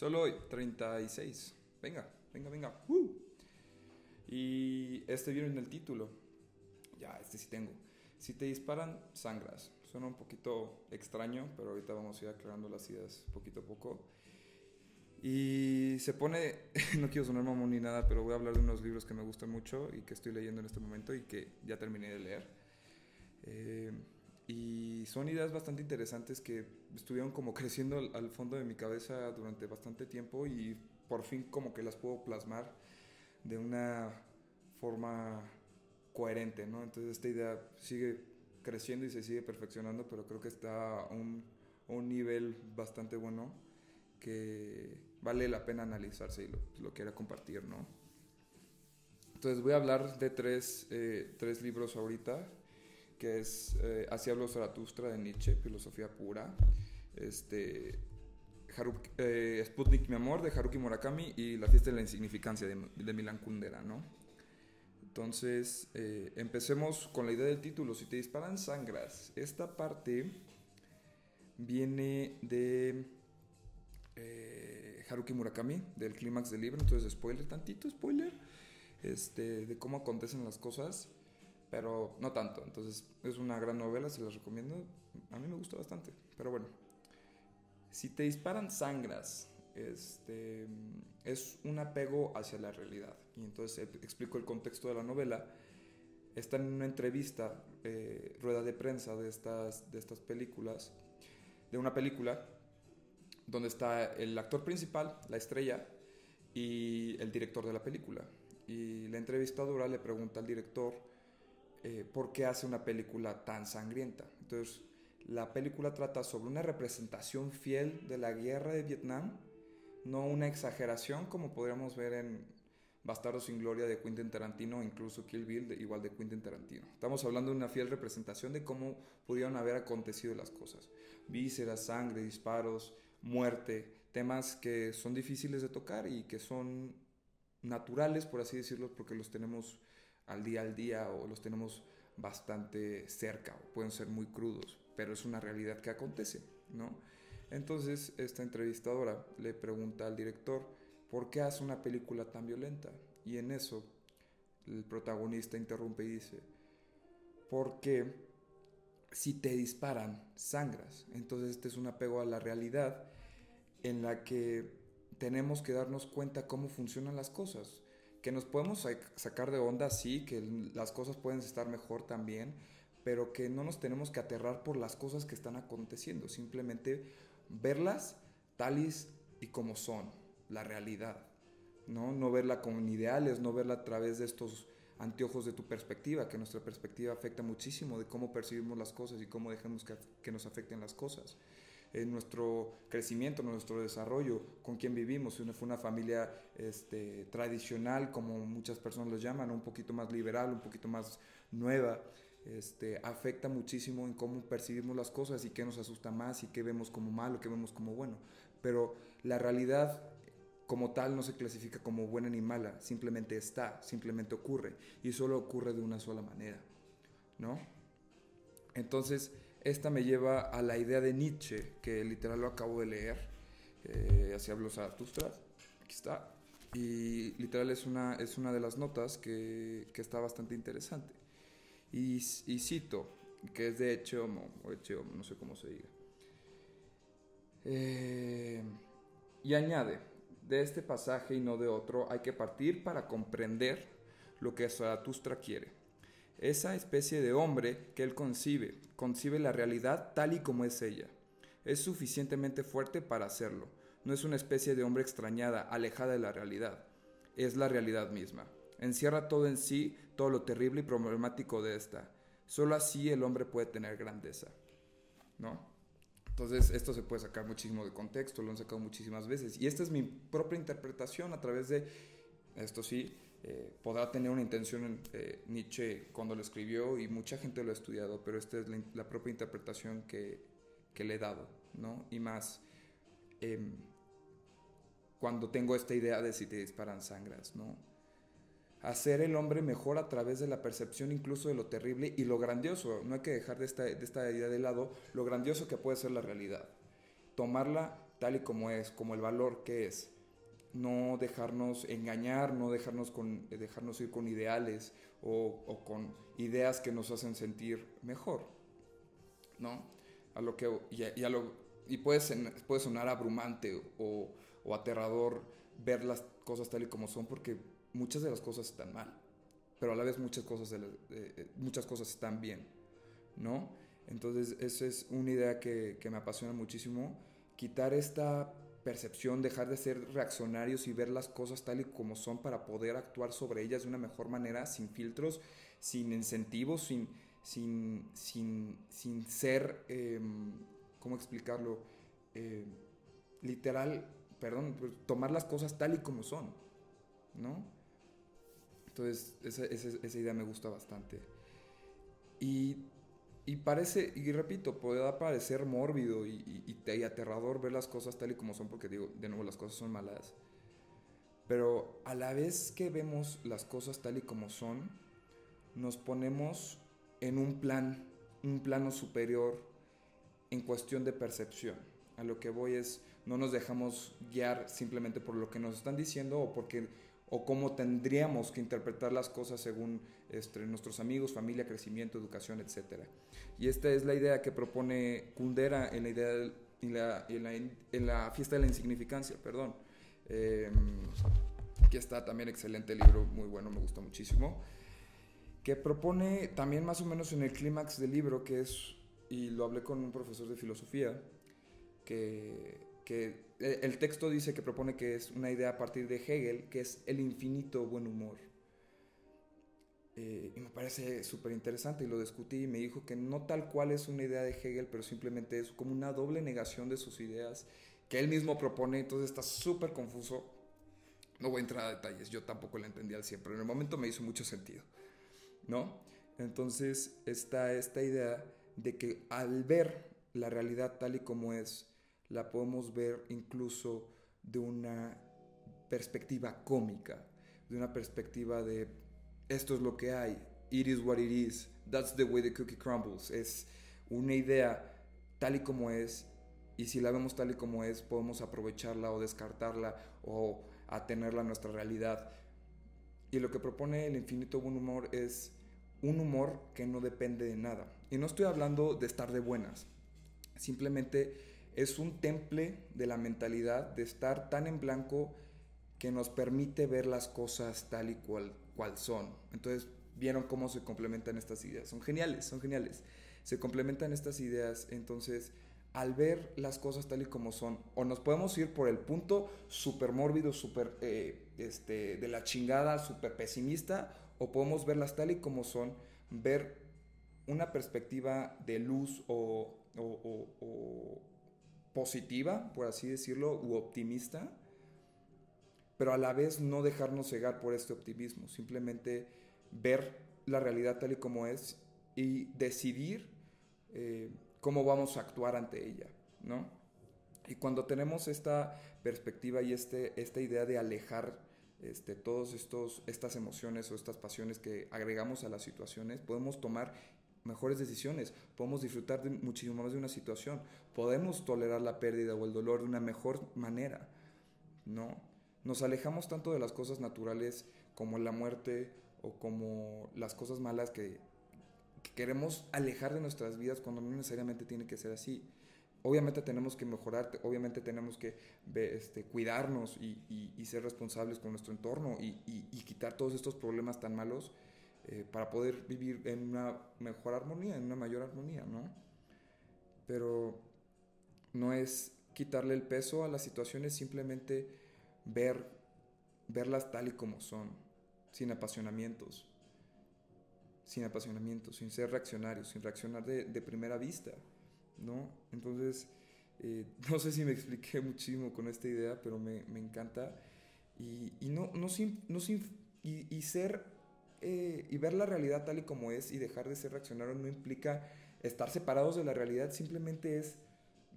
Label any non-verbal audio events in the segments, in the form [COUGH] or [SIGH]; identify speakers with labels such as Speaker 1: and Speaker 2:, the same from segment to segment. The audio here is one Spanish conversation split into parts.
Speaker 1: Solo hoy, 36. Venga, venga, venga. ¡Uh! Y este viene en el título. Ya, este sí tengo. Si te disparan, sangras. Suena un poquito extraño, pero ahorita vamos a ir aclarando las ideas poquito a poco. Y se pone, [LAUGHS] no quiero sonar mamón ni nada, pero voy a hablar de unos libros que me gustan mucho y que estoy leyendo en este momento y que ya terminé de leer. Eh, y son ideas bastante interesantes que estuvieron como [LAUGHS] creciendo al, fondo de mi cabeza durante bastante tiempo y por fin como que las puedo plasmar de una forma coherente, ¿no? Entonces esta idea sigue creciendo y se sigue perfeccionando, pero creo que está a un, un nivel bastante bueno que vale la pena analizarse y lo, lo quiera compartir, ¿no? Entonces voy a hablar de tres, eh, tres libros ahorita, que es eh, Así habló Zaratustra de Nietzsche, Filosofía Pura, este, Haruki, eh, Sputnik Mi Amor de Haruki Murakami y La Fiesta de la Insignificancia de, de Milan Kundera, ¿no? Entonces, eh, empecemos con la idea del título, si te disparan sangras. Esta parte viene de eh, Haruki Murakami, del clímax del libro, entonces spoiler, tantito spoiler, este, de cómo acontecen las cosas, pero no tanto. Entonces, es una gran novela, se las recomiendo. A mí me gusta bastante, pero bueno. Si te disparan sangras, este, es un apego hacia la realidad. Y entonces explico el contexto de la novela. Está en una entrevista, eh, rueda de prensa de estas, de estas películas, de una película, donde está el actor principal, la estrella, y el director de la película. Y la entrevistadora le pregunta al director eh, por qué hace una película tan sangrienta. Entonces, la película trata sobre una representación fiel de la guerra de Vietnam, no una exageración como podríamos ver en Bastardo sin Gloria de Quentin Tarantino, incluso Kill Bill, de, igual de Quentin Tarantino. Estamos hablando de una fiel representación de cómo pudieron haber acontecido las cosas. Vísceras, sangre, disparos, muerte, temas que son difíciles de tocar y que son naturales, por así decirlo, porque los tenemos al día al día o los tenemos bastante cerca, o pueden ser muy crudos, pero es una realidad que acontece, ¿no? Entonces, esta entrevistadora le pregunta al director, ¿por qué hace una película tan violenta? Y en eso, el protagonista interrumpe y dice, porque si te disparan, sangras. Entonces, este es un apego a la realidad en la que tenemos que darnos cuenta cómo funcionan las cosas. Que nos podemos sacar de onda, sí, que las cosas pueden estar mejor también, pero que no nos tenemos que aterrar por las cosas que están aconteciendo, simplemente verlas tales y como son, la realidad, ¿no? No verla con ideales, no verla a través de estos anteojos de tu perspectiva, que nuestra perspectiva afecta muchísimo de cómo percibimos las cosas y cómo dejamos que, que nos afecten las cosas. En nuestro crecimiento, nuestro desarrollo, con quién vivimos, si fue una familia este, tradicional, como muchas personas lo llaman, un poquito más liberal, un poquito más nueva, este, afecta muchísimo en cómo percibimos las cosas y qué nos asusta más y qué vemos como malo, qué vemos como bueno. Pero la realidad como tal no se clasifica como buena ni mala, simplemente está, simplemente ocurre y solo ocurre de una sola manera, ¿no? Entonces, esta me lleva a la idea de Nietzsche, que literal lo acabo de leer, eh, así habló Zaratustra, aquí está, y literal es una, es una de las notas que, que está bastante interesante. Y, y, cito, que es de Echeomo, o Echeomo, no sé cómo se diga. Eh, y añade, de este pasaje y no de otro, hay que partir para comprender lo que Zaratustra quiere. Esa especie de hombre que él concibe, concibe la realidad tal y como es ella. Es suficientemente fuerte para hacerlo. No es una especie de hombre extrañada, alejada de la realidad. Es la realidad misma. Encierra todo en sí, todo lo terrible y problemático de esta. Solo así el hombre puede tener grandeza. ¿No? Entonces, esto se puede sacar muchísimo de contexto, lo han sacado muchísimas veces. Y esta es mi propia interpretación a través de, esto sí, eh, podrá tener una intención eh, Nietzsche cuando lo escribió y mucha gente lo ha estudiado, pero esta es la, propia interpretación que, que, le he dado, ¿no? Y más eh, cuando tengo esta idea de si te disparan sangras, ¿no? hacer el hombre mejor a través de la percepción incluso de lo terrible y lo grandioso. No hay que dejar de esta, de esta idea de lado lo grandioso que puede ser la realidad. Tomarla tal y como es, como el valor que es. No dejarnos engañar, no dejarnos, con, dejarnos ir con ideales o, con ideas que nos hacen sentir mejor, ¿no? A lo que, y, a lo, y puede, puede sonar abrumante o, o aterrador ver las cosas tal y como son porque muchas de las cosas están mal, pero a la vez muchas cosas, de eh, muchas cosas están bien, ¿no? Entonces, esa es una idea que, que, me apasiona muchísimo, quitar esta percepción, dejar de ser reaccionarios y ver las cosas tal y como son para poder actuar sobre ellas de una mejor manera, sin filtros, sin incentivos, sin, sin, sin, sin ser, eh, ¿cómo explicarlo? Eh, literal, perdón, tomar las cosas tal y como son, ¿no? Entonces, esa, esa, esa idea me gusta bastante. Y, y, parece, y repito, puede parecer mórbido y, y, y, aterrador ver las cosas tal y como son, porque digo, de nuevo, las cosas son malas. Pero a la vez que vemos las cosas tal y como son, nos ponemos en un plan, un plano superior en cuestión de percepción. A lo que voy es, no nos dejamos guiar simplemente por lo que nos están diciendo o porque o cómo tendríamos que interpretar las cosas según este, nuestros amigos, familia, crecimiento, educación, etc. Y esta es la idea que propone Kundera en la, idea en la, fiesta de la insignificancia, perdón. Aquí está también excelente libro, muy bueno, me gusta muchísimo. Que propone también más o menos en el clímax del libro, que es, y lo hablé con un profesor de filosofía, que que el texto dice que propone que es una idea a partir de Hegel, que es el infinito buen humor. Eh, y me parece súper interesante y lo discutí y me dijo que no tal cual es una idea de Hegel, pero simplemente es como una doble negación de sus ideas que él mismo propone, entonces está súper confuso. No voy a entrar a detalles, yo tampoco lo entendí al 100, pero en el momento me hizo mucho sentido, ¿no? Entonces está esta idea de que al ver la realidad tal y como es, la podemos ver incluso de una perspectiva cómica, de una perspectiva de esto es lo que hay, it is what it is, that's the way the cookie crumbles. Es una idea tal y como es y si la vemos tal y como es podemos aprovecharla o descartarla o atenerla a nuestra realidad. Y lo que propone el infinito buen humor es un humor que no depende de nada. Y no estoy hablando de estar de buenas, simplemente es un temple de la mentalidad de estar tan en blanco que nos permite ver las cosas tal y cual, cual son. Entonces, vieron cómo se complementan estas ideas. Son geniales, son geniales. Se complementan estas ideas. Entonces, al ver las cosas tal y como son, o nos podemos ir por el punto súper mórbido, súper eh, este, de la chingada, súper pesimista, o podemos verlas tal y como son, ver una perspectiva de luz o, o positiva, por así decirlo, u optimista, pero a la vez no dejarnos cegar por este optimismo, simplemente ver la realidad tal y como es y decidir eh, cómo vamos a actuar ante ella, ¿no? Y cuando tenemos esta perspectiva y este, esta idea de alejar este, todas estas emociones o estas pasiones que agregamos a las situaciones, podemos tomar mejores decisiones, podemos disfrutar de muchísimo más de una situación, podemos tolerar la pérdida o el dolor de una mejor manera, ¿no? Nos alejamos tanto de las cosas naturales como la muerte o como las cosas malas que, queremos alejar de nuestras vidas cuando no necesariamente tiene que ser así. Obviamente tenemos que mejorar, obviamente tenemos que este, cuidarnos y, ser responsables con nuestro entorno y, y quitar todos estos problemas tan malos eh, para poder vivir en una mejor armonía, en una mayor armonía, ¿no? Pero no es quitarle el peso a las situaciones, simplemente ver, verlas tal y como son, sin apasionamientos, sin apasionamientos, sin ser reaccionarios, sin reaccionar de, primera vista, ¿no? Entonces, eh, [LAUGHS] no sé si me expliqué muchísimo con esta idea, pero me, me encanta. Y, y no, no, no y, y ser eh, y ver la realidad tal y como es y dejar de ser reaccionario no implica estar separados de la realidad, simplemente es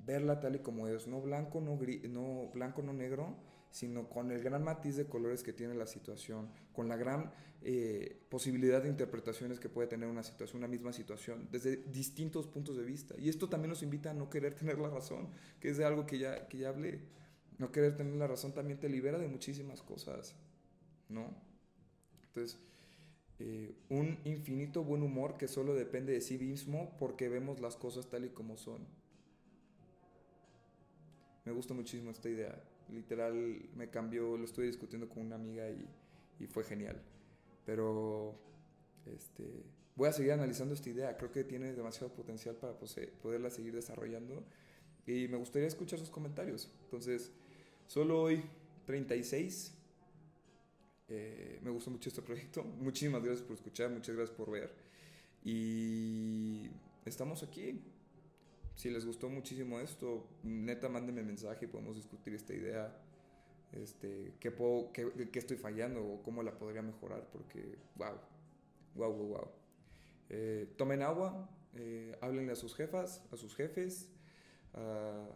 Speaker 1: verla tal y como es, no blanco, no, no blanco, no negro, sino con el gran matiz de colores que tiene la situación, con la gran eh, posibilidad de interpretaciones que puede tener una situación, una misma situación, desde distintos puntos de vista. Y esto también nos invita a no querer [LAUGHS] tener la razón, que es de algo que ya, que ya hablé. No querer tener la razón también te libera de muchísimas cosas, ¿no? Entonces, eh, un infinito buen humor que solo depende de sí mismo porque vemos las cosas tal y como son. Me gusta muchísimo esta idea. Literal me cambió, lo estuve discutiendo con una amiga y, y fue genial. Pero este, voy a seguir analizando esta idea. Creo que tiene demasiado potencial para poderla seguir desarrollando. Y me gustaría escuchar sus comentarios. Entonces, solo hoy 36. Eh, me gustó mucho este proyecto. [LAUGHS] Muchísimas gracias por escuchar, muchas gracias por ver. Y estamos aquí si les gustó muchísimo esto, neta, mándenme mensaje podemos discutir esta idea. Este, ¿qué, puedo, qué, qué estoy fallando o cómo la podría mejorar? Porque, wow, wow, wow, tomen agua, eh, háblenle a sus jefas, a sus jefes, a,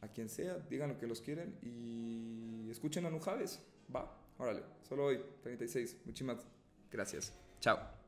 Speaker 1: a quien sea, digan lo que los quieren y escuchen a Nujaves. Va, órale, solo hoy, 36. Muchísimas gracias. Chao.